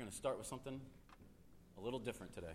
going to start with something a little different today.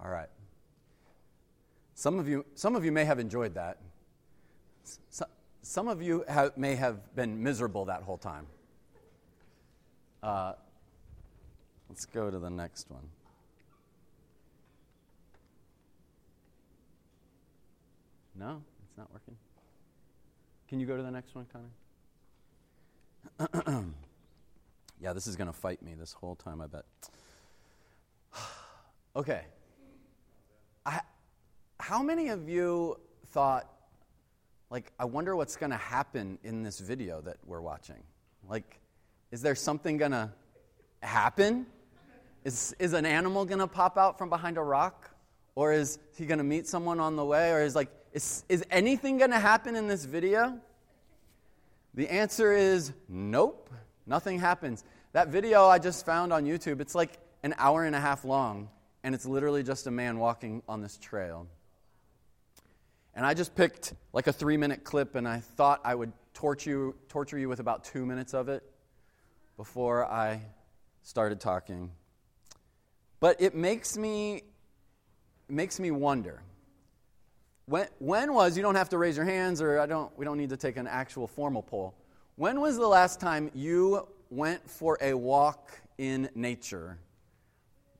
All right. Some of you, some of you may have enjoyed that. some of you have, may have been miserable that whole time. Uh, let's go to the next one. No, it's not working. Can you go to the next one, Connor? yeah, this is going to fight me this whole time, I bet. okay. I, how many of you thought, like, I wonder what's going to happen in this video that we're watching? Like, is there something going to happen? Is, is an animal going to pop out from behind a rock? Or is he going to meet someone on the way? Or is like, is, is anything going to happen in this video? The answer is nope, nothing happens. That video I just found on YouTube, it's like an hour and a half long and it's literally just a man walking on this trail. And I just picked like a three minute clip, and I thought I would torture you, torture you with about two minutes of it before I started talking. But it makes me, makes me wonder. When, when was, you don't have to raise your hands, or I don't, we don't need to take an actual formal poll. When was the last time you went for a walk in nature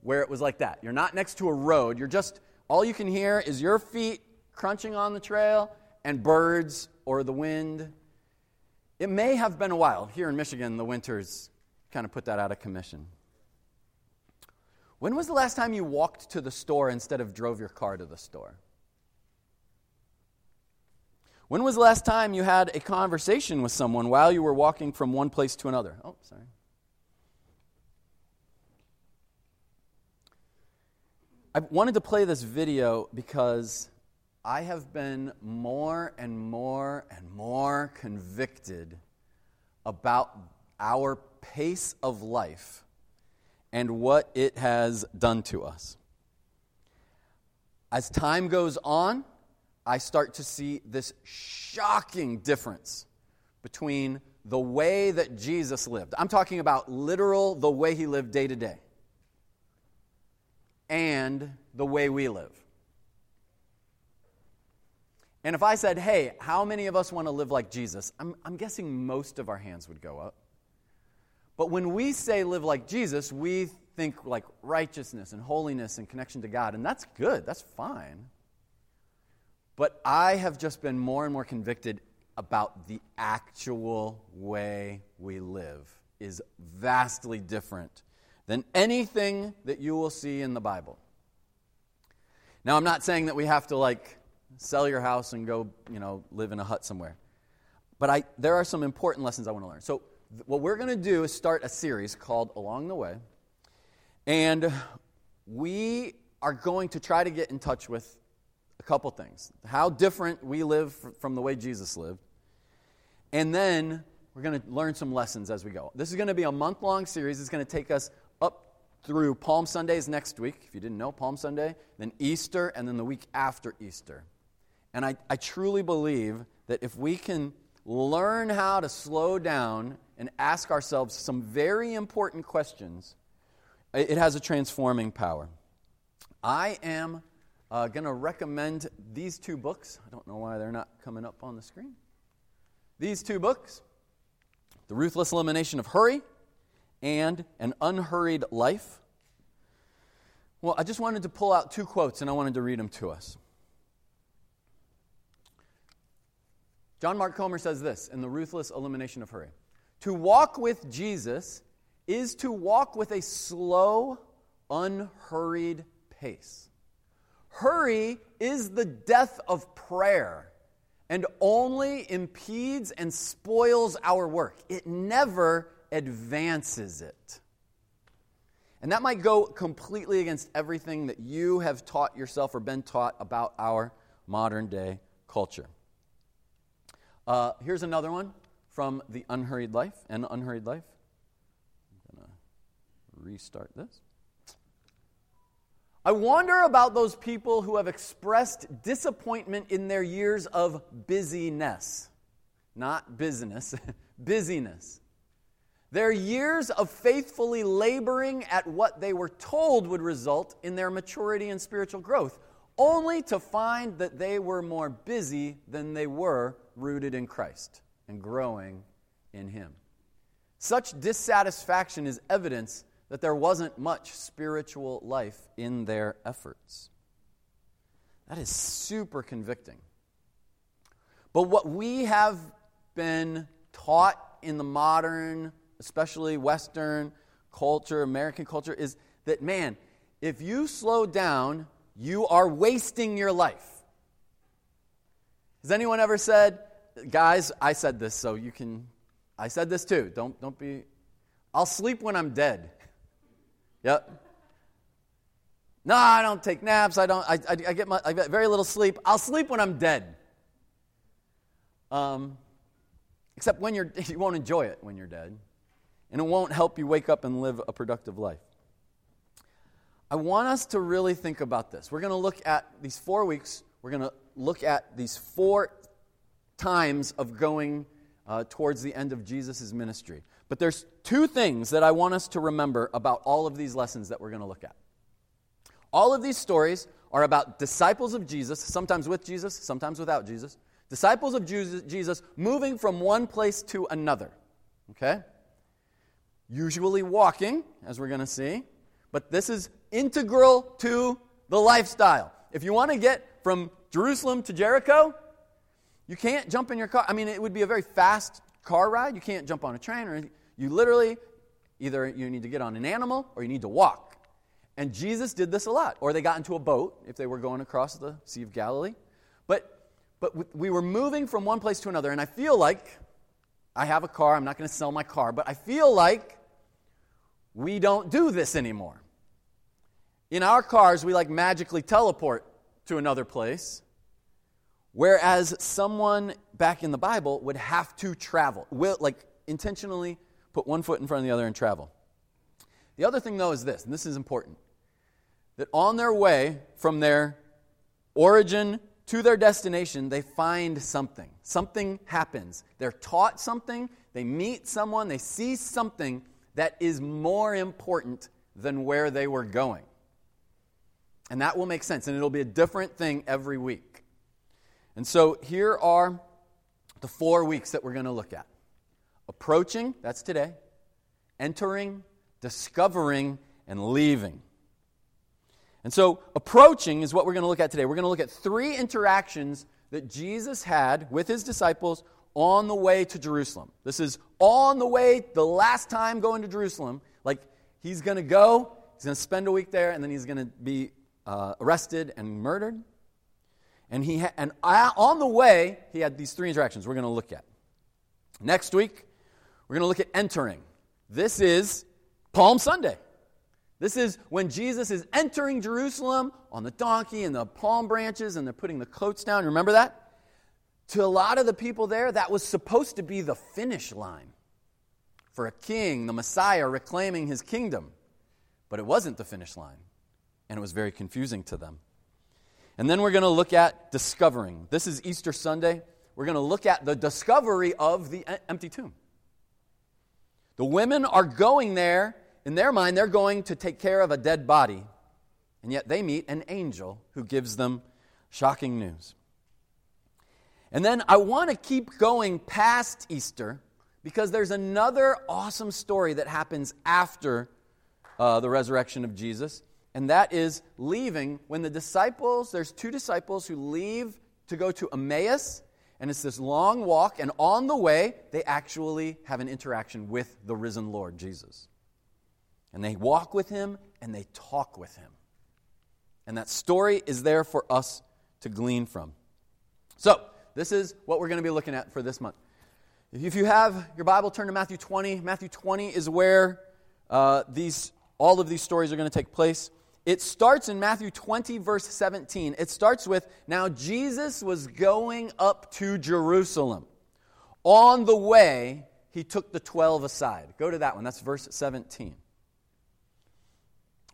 where it was like that. You're not next to a road. You're just, all you can hear is your feet crunching on the trail and birds or the wind. It may have been a while. Here in Michigan, the winters kind of put that out of commission. When was the last time you walked to the store instead of drove your car to the store? When was the last time you had a conversation with someone while you were walking from one place to another? Oh, sorry. I wanted to play this video because I have been more and more and more convicted about our pace of life and what it has done to us. As time goes on, I start to see this shocking difference between the way that Jesus lived. I'm talking about literal, the way he lived day to day and the way we live. And if I said, hey, how many of us want to live like Jesus? I'm, I'm guessing most of our hands would go up. But when we say live like Jesus, we think like righteousness and holiness and connection to God, and that's good, that's fine. But I have just been more and more convicted about the actual way we live is vastly different than anything that you will see in the Bible. Now, I'm not saying that we have to like sell your house and go, you know, live in a hut somewhere. But I, there are some important lessons I want to learn. So, th- what we're going to do is start a series called Along the Way. And we are going to try to get in touch with a couple things how different we live from the way Jesus lived. And then we're going to learn some lessons as we go. This is going to be a month long series. It's going to take us up through Palm Sundays next week. If you didn't know, Palm Sunday, then Easter, and then the week after Easter. And I, I truly believe that if we can learn how to slow down and ask ourselves some very important questions, it has a transforming power. I am uh, going to recommend these two books. I don't know why they're not coming up on the screen. These two books The Ruthless Elimination of Hurry and An Unhurried Life. Well, I just wanted to pull out two quotes and I wanted to read them to us. John Mark Comer says this in The Ruthless Elimination of Hurry To walk with Jesus is to walk with a slow, unhurried pace. Hurry is the death of prayer and only impedes and spoils our work. It never advances it. And that might go completely against everything that you have taught yourself or been taught about our modern day culture. Uh, here's another one from The Unhurried Life and Unhurried Life. I'm going to restart this. I wonder about those people who have expressed disappointment in their years of busyness. Not business, busyness. Their years of faithfully laboring at what they were told would result in their maturity and spiritual growth, only to find that they were more busy than they were rooted in Christ and growing in Him. Such dissatisfaction is evidence that there wasn't much spiritual life in their efforts. That is super convicting. But what we have been taught in the modern, especially Western culture, American culture, is that, man, if you slow down, you are wasting your life. Has anyone ever said, guys, I said this, so you can, I said this too. Don't, don't be, I'll sleep when I'm dead. Yep. No, I don't take naps. I don't. I, I, I, get my, I get very little sleep. I'll sleep when I'm dead. Um, except when you're, you won't enjoy it when you're dead, and it won't help you wake up and live a productive life. I want us to really think about this. We're going to look at these four weeks. We're going to look at these four times of going uh, towards the end of Jesus' ministry. But there's two things that I want us to remember about all of these lessons that we're going to look at. All of these stories are about disciples of Jesus, sometimes with Jesus, sometimes without Jesus. Disciples of Jesus moving from one place to another. Okay? Usually walking, as we're going to see, but this is integral to the lifestyle. If you want to get from Jerusalem to Jericho, you can't jump in your car. I mean, it would be a very fast car ride. You can't jump on a train or anything. You literally, either you need to get on an animal or you need to walk. And Jesus did this a lot. Or they got into a boat if they were going across the Sea of Galilee. But, but we were moving from one place to another. And I feel like I have a car. I'm not going to sell my car. But I feel like we don't do this anymore. In our cars, we like magically teleport to another place. Whereas someone back in the Bible would have to travel, will, like intentionally put one foot in front of the other and travel. The other thing, though, is this, and this is important that on their way from their origin to their destination, they find something. Something happens. They're taught something, they meet someone, they see something that is more important than where they were going. And that will make sense, and it'll be a different thing every week. And so here are the four weeks that we're going to look at approaching, that's today, entering, discovering, and leaving. And so, approaching is what we're going to look at today. We're going to look at three interactions that Jesus had with his disciples on the way to Jerusalem. This is on the way, the last time going to Jerusalem. Like, he's going to go, he's going to spend a week there, and then he's going to be uh, arrested and murdered. And, he ha- and on the way, he had these three interactions we're going to look at. Next week, we're going to look at entering. This is Palm Sunday. This is when Jesus is entering Jerusalem on the donkey and the palm branches, and they're putting the coats down. Remember that? To a lot of the people there, that was supposed to be the finish line for a king, the Messiah, reclaiming his kingdom. But it wasn't the finish line, and it was very confusing to them. And then we're going to look at discovering. This is Easter Sunday. We're going to look at the discovery of the empty tomb. The women are going there in their mind, they're going to take care of a dead body, and yet they meet an angel who gives them shocking news. And then I want to keep going past Easter because there's another awesome story that happens after uh, the resurrection of Jesus, and that is leaving when the disciples, there's two disciples who leave to go to Emmaus, and it's this long walk, and on the way, they actually have an interaction with the risen Lord Jesus. And they walk with him and they talk with him. And that story is there for us to glean from. So, this is what we're going to be looking at for this month. If you have your Bible, turn to Matthew 20. Matthew 20 is where uh, these, all of these stories are going to take place. It starts in Matthew 20, verse 17. It starts with Now Jesus was going up to Jerusalem. On the way, he took the 12 aside. Go to that one. That's verse 17.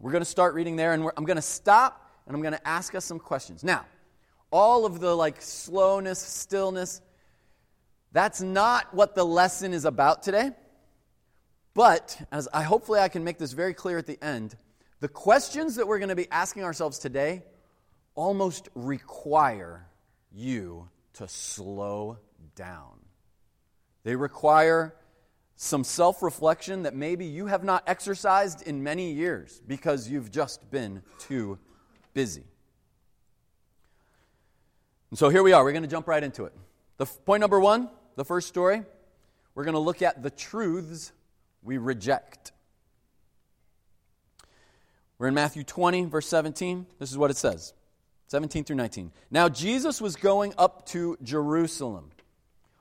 We're going to start reading there, and I'm going to stop and I'm going to ask us some questions. Now, all of the like slowness, stillness, that's not what the lesson is about today. But as I hopefully I can make this very clear at the end, the questions that we're going to be asking ourselves today almost require you to slow down. They require some self reflection that maybe you have not exercised in many years because you've just been too busy. And so here we are. We're going to jump right into it. The point number one, the first story, we're going to look at the truths we reject. We're in Matthew 20, verse 17. This is what it says 17 through 19. Now, Jesus was going up to Jerusalem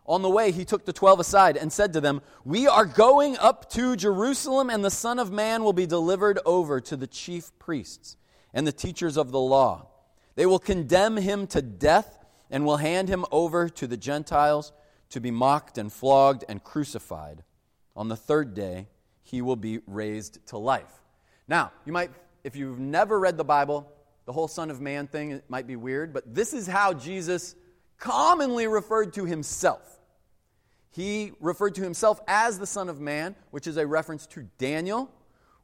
on the way, he took the twelve aside and said to them, We are going up to Jerusalem, and the Son of Man will be delivered over to the chief priests and the teachers of the law. They will condemn him to death and will hand him over to the Gentiles to be mocked and flogged and crucified. On the third day, he will be raised to life. Now, you might, if you've never read the Bible, the whole Son of Man thing might be weird, but this is how Jesus commonly referred to himself. He referred to himself as the Son of Man, which is a reference to Daniel,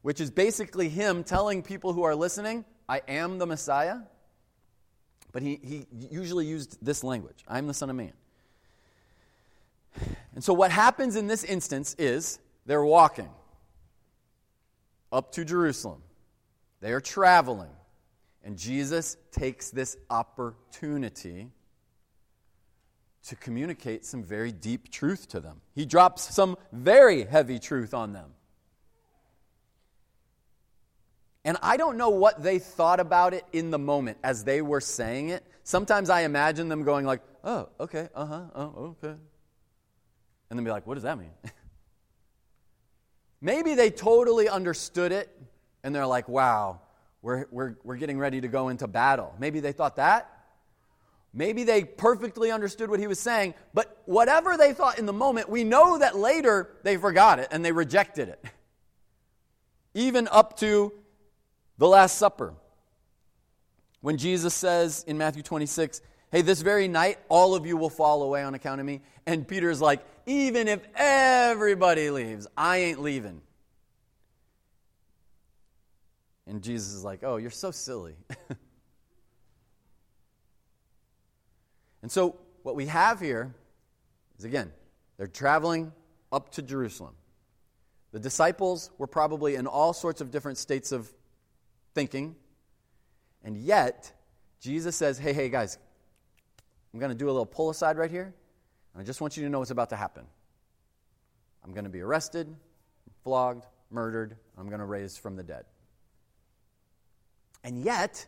which is basically him telling people who are listening, I am the Messiah. But he, he usually used this language I'm the Son of Man. And so, what happens in this instance is they're walking up to Jerusalem, they are traveling, and Jesus takes this opportunity to communicate some very deep truth to them. He drops some very heavy truth on them. And I don't know what they thought about it in the moment as they were saying it. Sometimes I imagine them going like, "Oh, okay, uh-huh, oh, okay." And then be like, "What does that mean?" Maybe they totally understood it and they're like, "Wow, we're, we're, we're getting ready to go into battle." Maybe they thought that. Maybe they perfectly understood what he was saying, but whatever they thought in the moment, we know that later they forgot it and they rejected it. Even up to the Last Supper. When Jesus says in Matthew 26, Hey, this very night, all of you will fall away on account of me. And Peter's like, Even if everybody leaves, I ain't leaving. And Jesus is like, Oh, you're so silly. And so, what we have here is again, they're traveling up to Jerusalem. The disciples were probably in all sorts of different states of thinking. And yet, Jesus says, Hey, hey, guys, I'm going to do a little pull aside right here. And I just want you to know what's about to happen. I'm going to be arrested, flogged, murdered. I'm going to raise from the dead. And yet,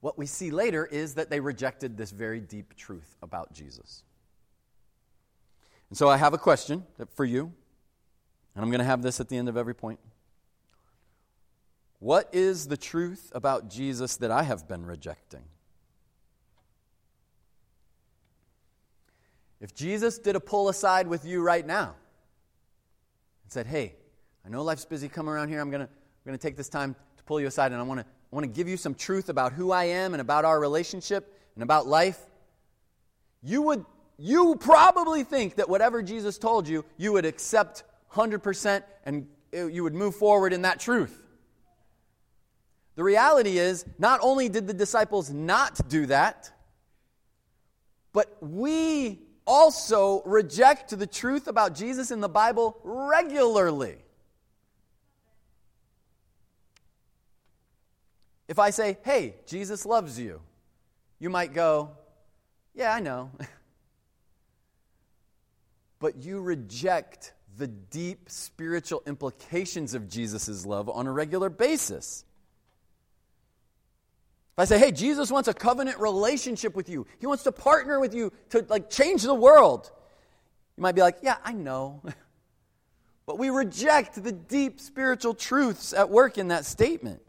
what we see later is that they rejected this very deep truth about Jesus. And so I have a question for you, and I'm going to have this at the end of every point. What is the truth about Jesus that I have been rejecting? If Jesus did a pull aside with you right now and said, Hey, I know life's busy, come around here. I'm going to I'm going to take this time to pull you aside, and I want to, I want to give you some truth about who I am and about our relationship and about life. You would you probably think that whatever Jesus told you, you would accept 100% and uh, you would move forward in that truth. The reality is, not only did the disciples not do that, but we also reject the truth about Jesus in the Bible regularly. If I say, hey, Jesus loves you, you might go, yeah, I know. but you reject the deep spiritual implications of Jesus' love on a regular basis. If I say, hey, Jesus wants a covenant relationship with you, he wants to partner with you to like change the world, you might be like, yeah, I know. but we reject the deep spiritual truths at work in that statement.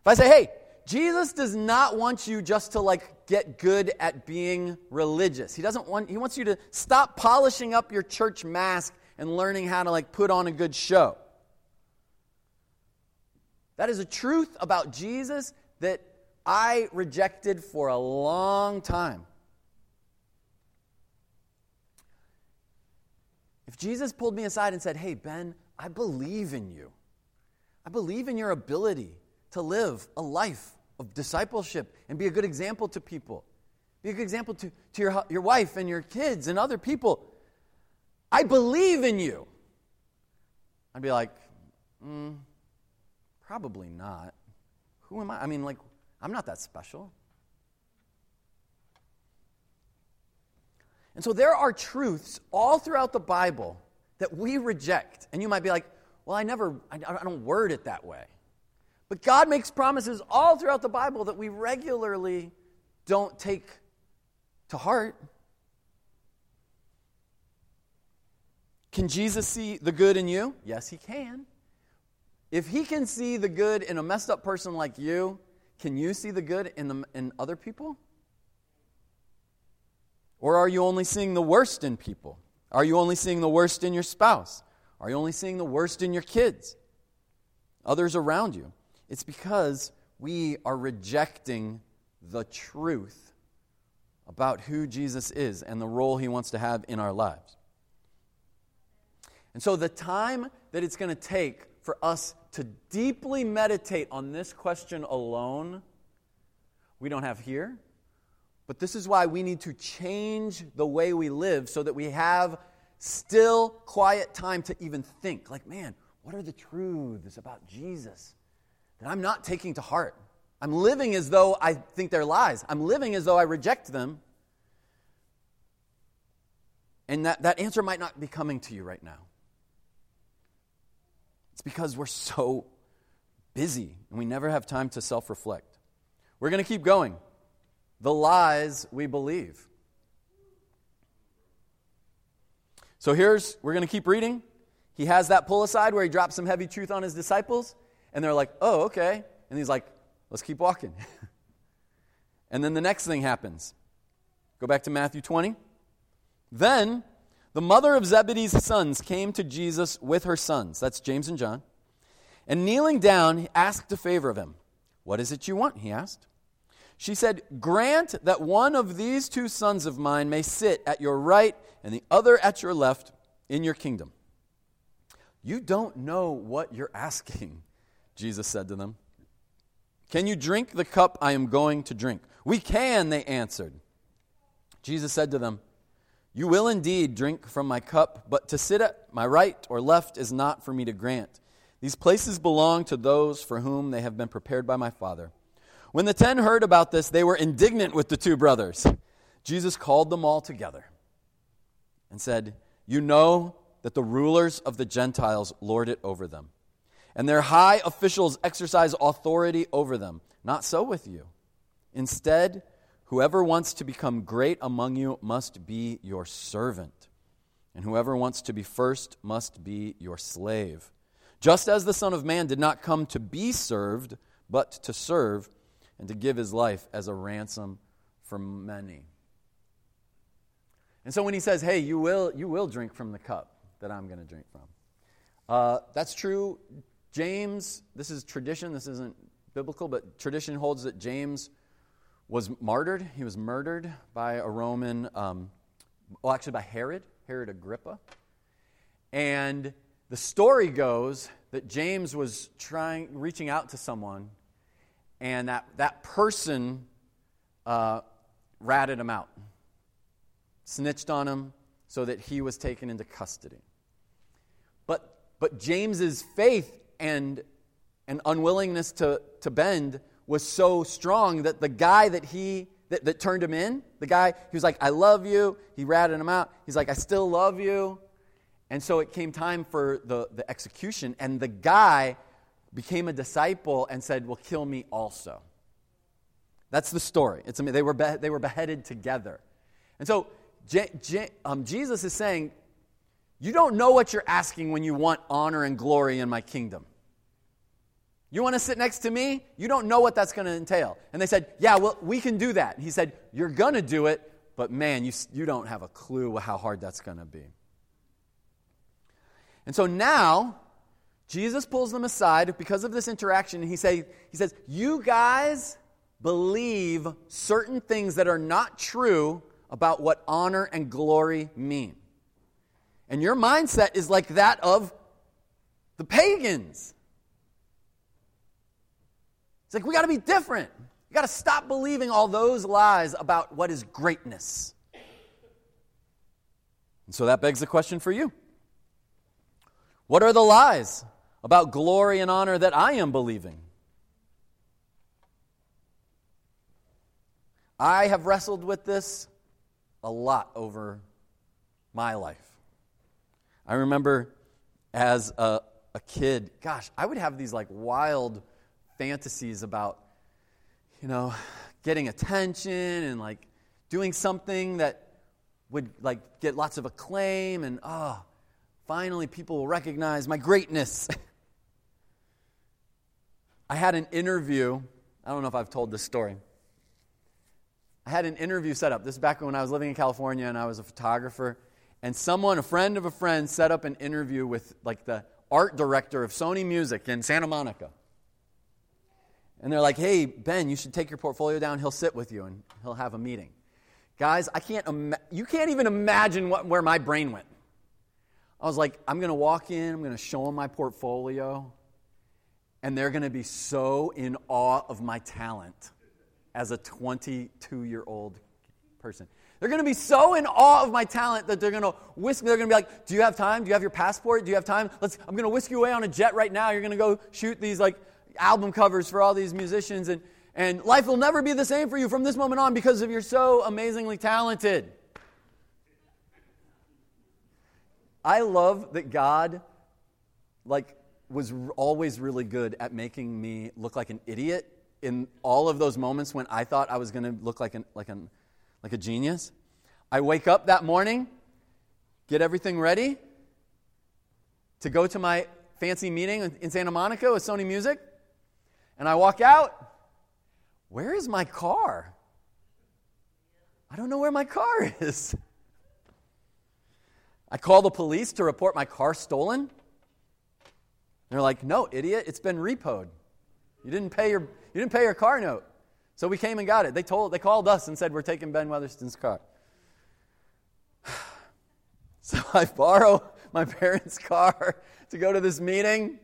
If I say, hey, Jesus does not want you just to like get good at being religious. He doesn't want he wants you to stop polishing up your church mask and learning how to like put on a good show. That is a truth about Jesus that I rejected for a long time. If Jesus pulled me aside and said, Hey, Ben, I believe in you, I believe in your ability to live a life of discipleship and be a good example to people. Be a good example to, to your, your wife and your kids and other people. I believe in you. I'd be like, mm, probably not. Who am I? I mean, like, I'm not that special. And so there are truths all throughout the Bible that we reject. And you might be like, well, I never, I, I don't word it that way. But God makes promises all throughout the Bible that we regularly don't take to heart. Can Jesus see the good in you? Yes, he can. If he can see the good in a messed up person like you, can you see the good in, the, in other people? Or are you only seeing the worst in people? Are you only seeing the worst in your spouse? Are you only seeing the worst in your kids? Others around you? It's because we are rejecting the truth about who Jesus is and the role he wants to have in our lives. And so, the time that it's going to take for us to deeply meditate on this question alone, we don't have here. But this is why we need to change the way we live so that we have still quiet time to even think. Like, man, what are the truths about Jesus? That I'm not taking to heart. I'm living as though I think they're lies. I'm living as though I reject them. And that, that answer might not be coming to you right now. It's because we're so busy and we never have time to self reflect. We're going to keep going. The lies we believe. So here's, we're going to keep reading. He has that pull aside where he drops some heavy truth on his disciples. And they're like, oh, okay. And he's like, let's keep walking. and then the next thing happens. Go back to Matthew 20. Then the mother of Zebedee's sons came to Jesus with her sons. That's James and John. And kneeling down, asked a favor of him. What is it you want? He asked. She said, Grant that one of these two sons of mine may sit at your right and the other at your left in your kingdom. You don't know what you're asking, Jesus said to them. Can you drink the cup I am going to drink? We can, they answered. Jesus said to them, You will indeed drink from my cup, but to sit at my right or left is not for me to grant. These places belong to those for whom they have been prepared by my Father. When the ten heard about this, they were indignant with the two brothers. Jesus called them all together and said, You know that the rulers of the Gentiles lord it over them and their high officials exercise authority over them. Not so with you. Instead, whoever wants to become great among you must be your servant, and whoever wants to be first must be your slave. Just as the Son of Man did not come to be served, but to serve and to give his life as a ransom for many. And so when he says, hey, you will, you will drink from the cup that I'm going to drink from, uh, that's true. James, this is tradition, this isn't biblical, but tradition holds that James was martyred. He was murdered by a Roman, um, well, actually by Herod, Herod Agrippa. And the story goes that James was trying, reaching out to someone, and that, that person uh, ratted him out, snitched on him so that he was taken into custody. But, but James's faith and, an unwillingness to, to bend was so strong that the guy that he that, that turned him in, the guy, he was like, I love you. He ratted him out. He's like, I still love you. And so it came time for the, the execution, and the guy became a disciple and said, Well, kill me also. That's the story. It's, they, were be, they were beheaded together. And so J, J, um, Jesus is saying, You don't know what you're asking when you want honor and glory in my kingdom. You want to sit next to me? You don't know what that's going to entail. And they said, Yeah, well, we can do that. He said, You're going to do it, but man, you, you don't have a clue how hard that's going to be. And so now, Jesus pulls them aside because of this interaction. He, say, he says, You guys believe certain things that are not true about what honor and glory mean. And your mindset is like that of the pagans. It's like we got to be different. You got to stop believing all those lies about what is greatness. And so that begs the question for you What are the lies about glory and honor that I am believing? I have wrestled with this a lot over my life. I remember as a, a kid, gosh, I would have these like wild fantasies about, you know, getting attention and like doing something that would like get lots of acclaim and oh, finally people will recognize my greatness. I had an interview. I don't know if I've told this story. I had an interview set up. This is back when I was living in California and I was a photographer. And someone, a friend of a friend, set up an interview with like the art director of Sony Music in Santa Monica. And they're like, hey, Ben, you should take your portfolio down. He'll sit with you and he'll have a meeting. Guys, I can't you can't even imagine what, where my brain went. I was like, I'm going to walk in, I'm going to show them my portfolio, and they're going to be so in awe of my talent as a 22 year old person. They're going to be so in awe of my talent that they're going to whisk me. They're going to be like, Do you have time? Do you have your passport? Do you have time? Let's, I'm going to whisk you away on a jet right now. You're going to go shoot these like album covers for all these musicians, and, and life will never be the same for you from this moment on because of you're so amazingly talented. I love that God, like, was always really good at making me look like an idiot in all of those moments when I thought I was going to look like, an, like, an, like a genius. I wake up that morning, get everything ready to go to my fancy meeting in Santa Monica with Sony Music. And I walk out. Where is my car? I don't know where my car is. I call the police to report my car stolen. They're like, "No, idiot, it's been repoed. You didn't pay your you didn't pay your car note." So we came and got it. They told they called us and said, "We're taking Ben Weatherston's car." so I borrow my parents' car to go to this meeting,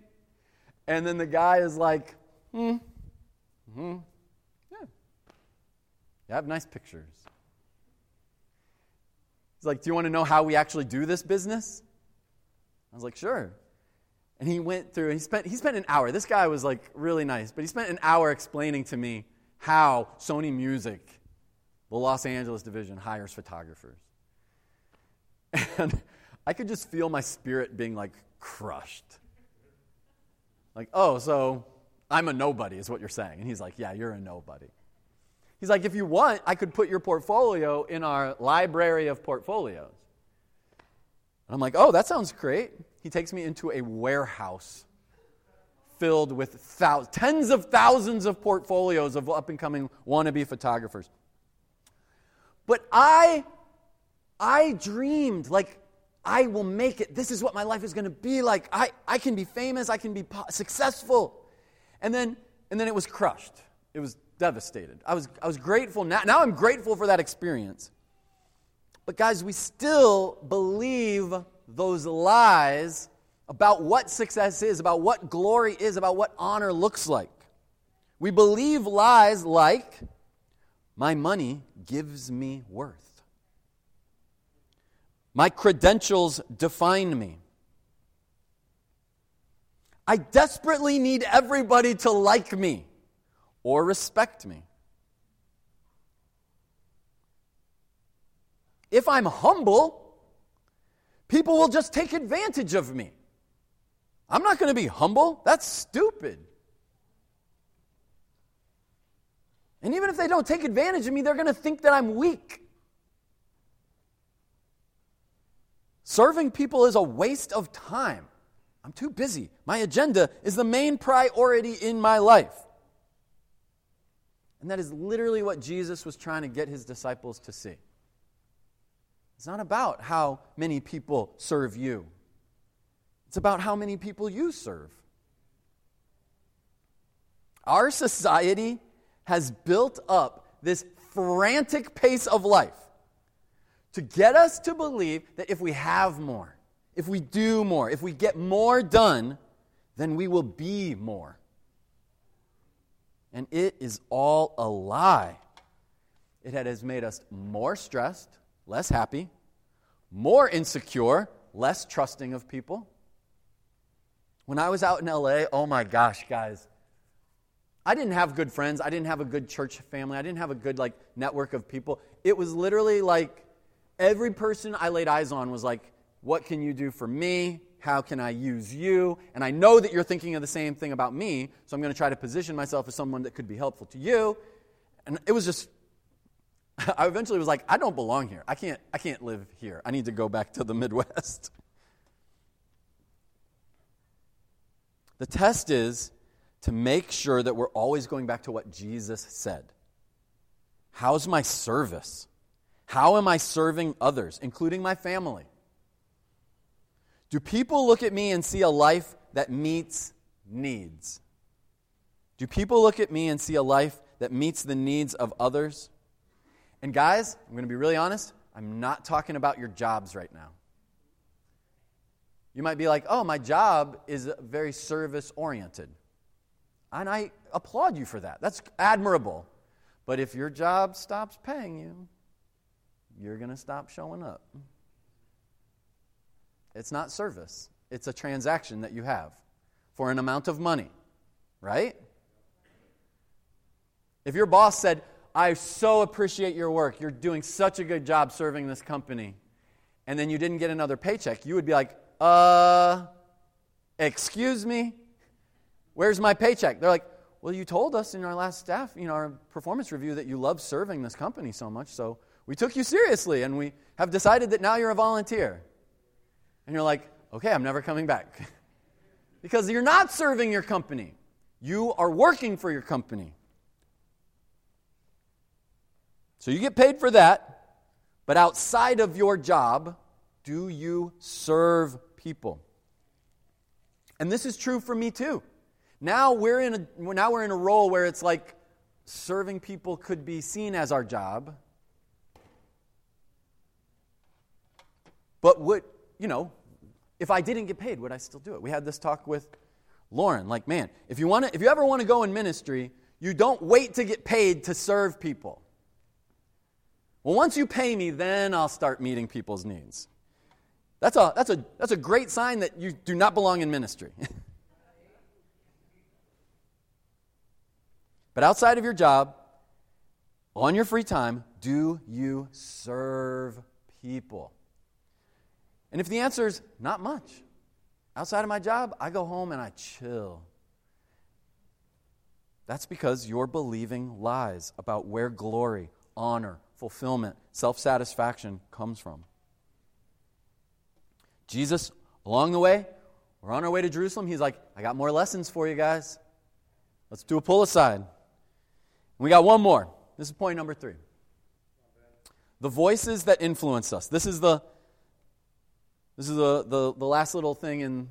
and then the guy is like, Hmm. Hmm. Yeah. You have nice pictures. He's like, Do you want to know how we actually do this business? I was like, Sure. And he went through, he spent, he spent an hour. This guy was like really nice, but he spent an hour explaining to me how Sony Music, the Los Angeles division, hires photographers. And I could just feel my spirit being like crushed. Like, oh, so I'm a nobody, is what you're saying. And he's like, Yeah, you're a nobody. He's like, If you want, I could put your portfolio in our library of portfolios. And I'm like, Oh, that sounds great. He takes me into a warehouse filled with thousands, tens of thousands of portfolios of up and coming wannabe photographers. But I, I dreamed like I will make it. This is what my life is going to be like. I, I can be famous. I can be po- successful. And then, and then it was crushed. It was devastated. I was, I was grateful. Now, now I'm grateful for that experience. But guys, we still believe those lies about what success is, about what glory is, about what honor looks like. We believe lies like, my money gives me worth. My credentials define me. I desperately need everybody to like me or respect me. If I'm humble, people will just take advantage of me. I'm not going to be humble. That's stupid. And even if they don't take advantage of me, they're going to think that I'm weak. Serving people is a waste of time. I'm too busy. My agenda is the main priority in my life. And that is literally what Jesus was trying to get his disciples to see. It's not about how many people serve you, it's about how many people you serve. Our society has built up this frantic pace of life to get us to believe that if we have more, if we do more, if we get more done, then we will be more. And it is all a lie. It has made us more stressed, less happy, more insecure, less trusting of people. When I was out in LA, oh my gosh, guys, I didn't have good friends. I didn't have a good church family. I didn't have a good like network of people. It was literally like Every person I laid eyes on was like, What can you do for me? How can I use you? And I know that you're thinking of the same thing about me, so I'm going to try to position myself as someone that could be helpful to you. And it was just, I eventually was like, I don't belong here. I can't, I can't live here. I need to go back to the Midwest. The test is to make sure that we're always going back to what Jesus said. How's my service? How am I serving others, including my family? Do people look at me and see a life that meets needs? Do people look at me and see a life that meets the needs of others? And guys, I'm going to be really honest, I'm not talking about your jobs right now. You might be like, oh, my job is very service oriented. And I applaud you for that. That's admirable. But if your job stops paying you, you're going to stop showing up. It's not service, it's a transaction that you have for an amount of money, right? If your boss said, I so appreciate your work, you're doing such a good job serving this company, and then you didn't get another paycheck, you would be like, uh, excuse me? Where's my paycheck? They're like, well, you told us in our last staff, you know, our performance review that you love serving this company so much, so we took you seriously and we have decided that now you're a volunteer. And you're like, okay, I'm never coming back. because you're not serving your company, you are working for your company. So you get paid for that, but outside of your job, do you serve people? And this is true for me too. Now we're in a, now we're in a role where it's like serving people could be seen as our job But would, you know, if I didn't get paid, would I still do it? We had this talk with Lauren. Like, man, if you, want to, if you ever want to go in ministry, you don't wait to get paid to serve people. Well, once you pay me, then I'll start meeting people's needs. That's a, that's a, that's a great sign that you do not belong in ministry. but outside of your job, on your free time, do you serve people? And if the answer is not much, outside of my job, I go home and I chill. That's because you're believing lies about where glory, honor, fulfillment, self satisfaction comes from. Jesus, along the way, We're on our way to Jerusalem. He's like, I got more lessons for you guys. Let's do a pull aside. We got one more. This is point number three. The voices that influence us. This is the this is the, the, the last little thing in,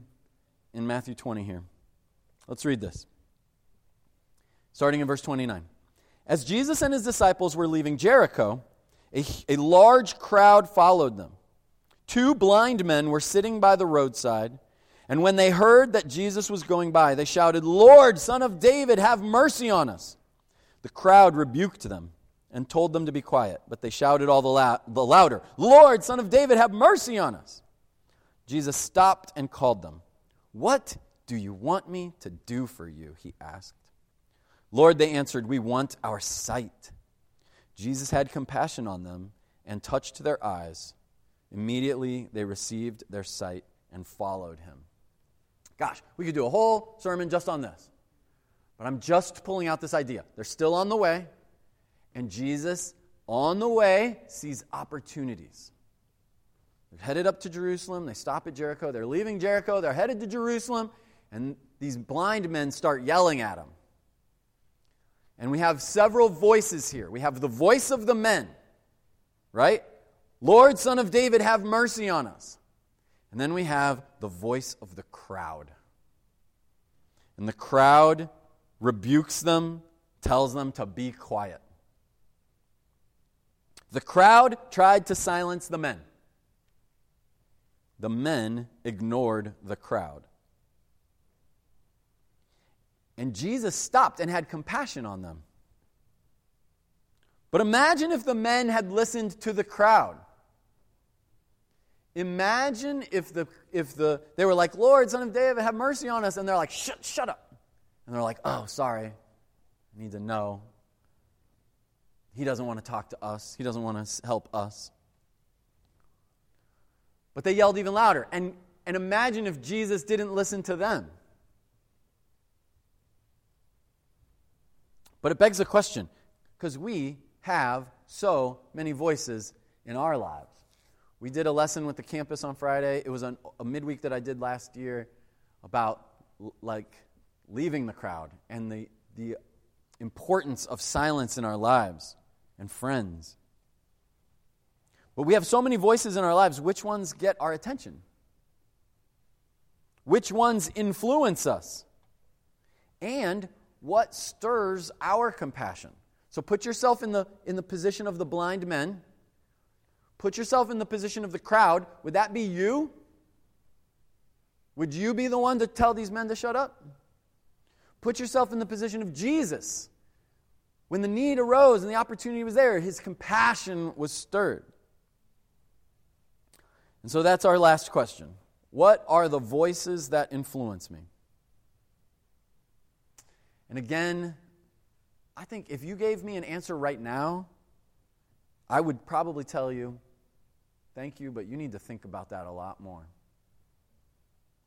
in Matthew 20 here. Let's read this. Starting in verse 29. As Jesus and his disciples were leaving Jericho, a, a large crowd followed them. Two blind men were sitting by the roadside, and when they heard that Jesus was going by, they shouted, Lord, son of David, have mercy on us. The crowd rebuked them and told them to be quiet, but they shouted all the, la- the louder, Lord, son of David, have mercy on us. Jesus stopped and called them. What do you want me to do for you? He asked. Lord, they answered, We want our sight. Jesus had compassion on them and touched their eyes. Immediately they received their sight and followed him. Gosh, we could do a whole sermon just on this. But I'm just pulling out this idea. They're still on the way, and Jesus, on the way, sees opportunities. They're headed up to Jerusalem. They stop at Jericho. They're leaving Jericho. They're headed to Jerusalem, and these blind men start yelling at them. And we have several voices here. We have the voice of the men, right? Lord, son of David, have mercy on us. And then we have the voice of the crowd. And the crowd rebukes them, tells them to be quiet. The crowd tried to silence the men. The men ignored the crowd. And Jesus stopped and had compassion on them. But imagine if the men had listened to the crowd. Imagine if the if the they were like, Lord, son of David, have mercy on us, and they're like, shut, shut up. And they're like, oh, sorry. I need to know. He doesn't want to talk to us. He doesn't want to help us. But they yelled even louder. And, and imagine if Jesus didn't listen to them. But it begs a question because we have so many voices in our lives. We did a lesson with the campus on Friday. It was a, a midweek that I did last year about like leaving the crowd and the, the importance of silence in our lives and friends. But we have so many voices in our lives. Which ones get our attention? Which ones influence us? And what stirs our compassion? So put yourself in the, in the position of the blind men. Put yourself in the position of the crowd. Would that be you? Would you be the one to tell these men to shut up? Put yourself in the position of Jesus. When the need arose and the opportunity was there, his compassion was stirred. And so that's our last question. What are the voices that influence me? And again, I think if you gave me an answer right now, I would probably tell you, thank you, but you need to think about that a lot more.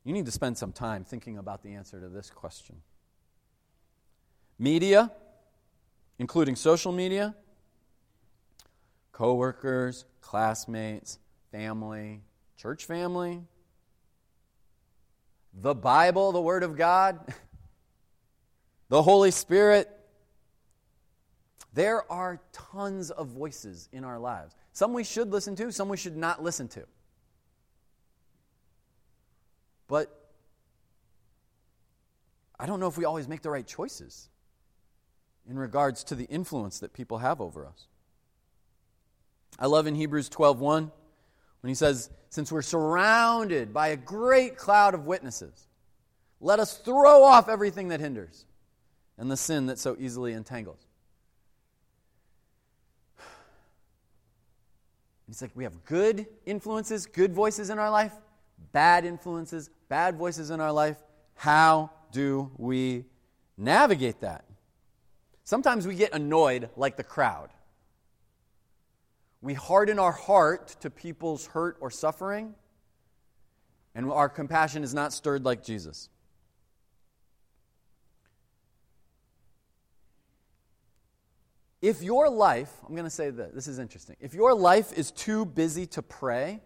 You need to spend some time thinking about the answer to this question. Media, including social media, coworkers, classmates, family, church family, the Bible, the Word of God, the Holy Spirit. There are tons of voices in our lives. Some we should listen to, some we should not listen to. But I don't know if we always make the right choices in regards to the influence that people have over us. I love in Hebrews 12:1 when he says, Since we're surrounded by a great cloud of witnesses, let us throw off everything that hinders and the sin that so easily entangles. It's like we have good influences, good voices in our life, bad influences, bad voices in our life. How do we navigate that? Sometimes we get annoyed like the crowd. We harden our heart to people's hurt or suffering, and our compassion is not stirred like Jesus. If your life, I'm going to say this, this is interesting. If your life is too busy to pray,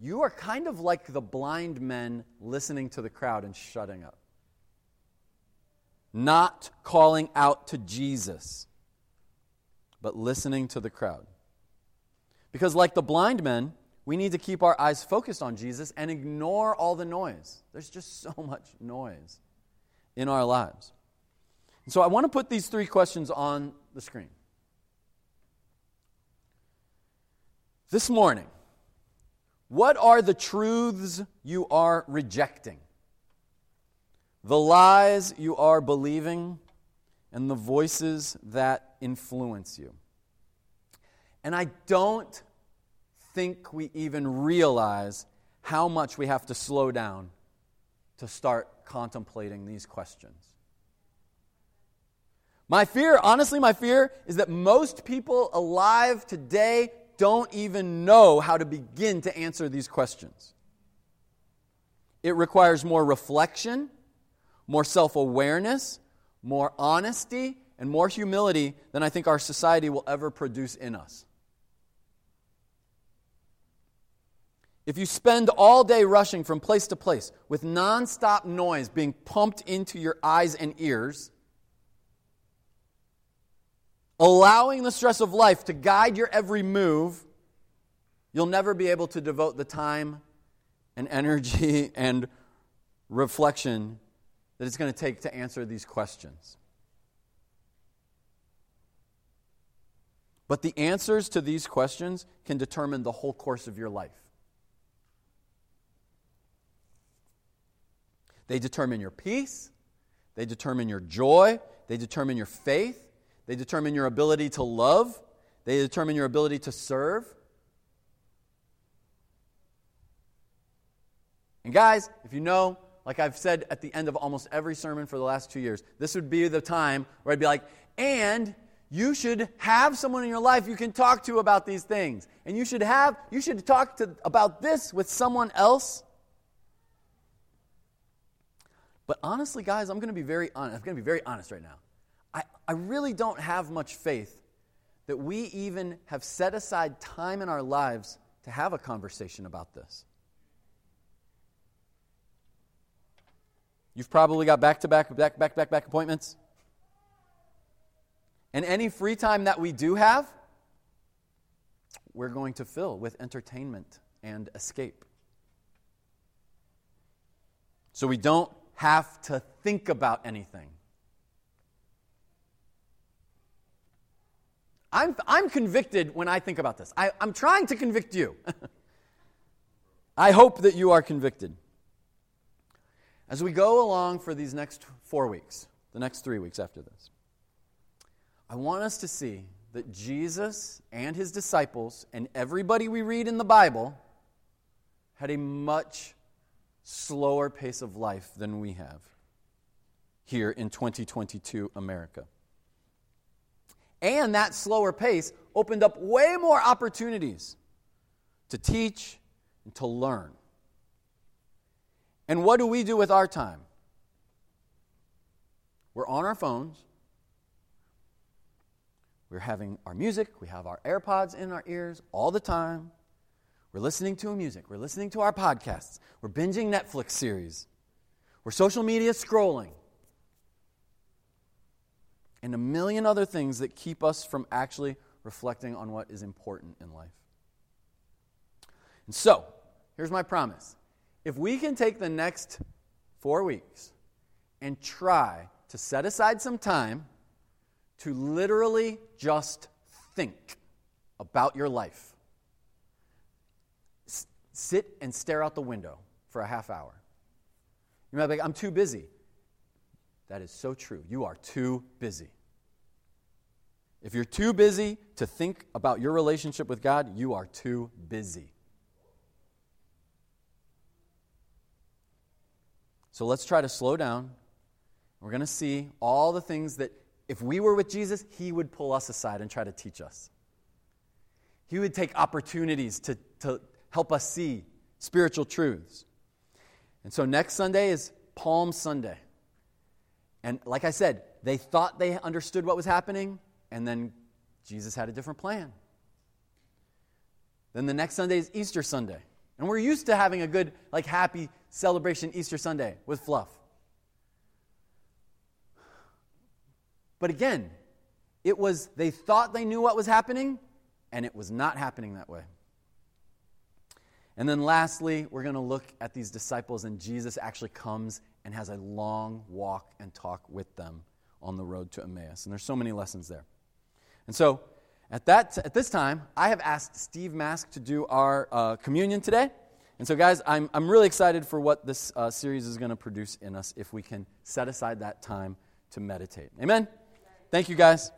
you are kind of like the blind men listening to the crowd and shutting up, not calling out to Jesus, but listening to the crowd. Because, like the blind men, we need to keep our eyes focused on Jesus and ignore all the noise. There's just so much noise in our lives. And so, I want to put these three questions on the screen. This morning, what are the truths you are rejecting? The lies you are believing and the voices that influence you. And I don't think we even realize how much we have to slow down to start contemplating these questions. My fear, honestly, my fear is that most people alive today don't even know how to begin to answer these questions. It requires more reflection, more self awareness, more honesty, and more humility than I think our society will ever produce in us. If you spend all day rushing from place to place with nonstop noise being pumped into your eyes and ears, allowing the stress of life to guide your every move, you'll never be able to devote the time and energy and reflection that it's going to take to answer these questions. But the answers to these questions can determine the whole course of your life. They determine your peace, they determine your joy, they determine your faith, they determine your ability to love. They determine your ability to serve. And guys, if you know, like I've said at the end of almost every sermon for the last two years, this would be the time where I'd be like, and you should have someone in your life you can talk to about these things. And you should have, you should talk to, about this with someone else. But honestly, guys, I'm going to be very honest. I'm going to be very honest right now. I, I really don't have much faith that we even have set aside time in our lives to have a conversation about this. You've probably got back to back, back, back, back, back appointments. And any free time that we do have, we're going to fill with entertainment and escape. So we don't have to think about anything. I'm, I'm convicted when I think about this. I, I'm trying to convict you. I hope that you are convicted. As we go along for these next four weeks, the next three weeks after this, I want us to see that Jesus and his disciples and everybody we read in the Bible had a much slower pace of life than we have here in 2022 America. And that slower pace opened up way more opportunities to teach and to learn. And what do we do with our time? We're on our phones. We're having our music. We have our AirPods in our ears all the time. We're listening to music. We're listening to our podcasts. We're binging Netflix series. We're social media scrolling and a million other things that keep us from actually reflecting on what is important in life. And so, here's my promise. If we can take the next four weeks and try to set aside some time to literally just think about your life, sit and stare out the window for a half hour. You might be like, I'm too busy. That is so true. You are too busy. If you're too busy to think about your relationship with God, you are too busy. So let's try to slow down. We're going to see all the things that, if we were with Jesus, He would pull us aside and try to teach us. He would take opportunities to, to help us see spiritual truths. And so next Sunday is Palm Sunday. And like I said, they thought they understood what was happening, and then Jesus had a different plan. Then the next Sunday is Easter Sunday. And we're used to having a good, like, happy celebration Easter Sunday with fluff. But again, it was, they thought they knew what was happening, and it was not happening that way. And then lastly, we're going to look at these disciples, and Jesus actually comes and has a long walk and talk with them on the road to Emmaus. And there's so many lessons there. And so, at, that, at this time, I have asked Steve Mask to do our uh, communion today. And so, guys, I'm, I'm really excited for what this uh, series is going to produce in us if we can set aside that time to meditate. Amen? Thank you, guys.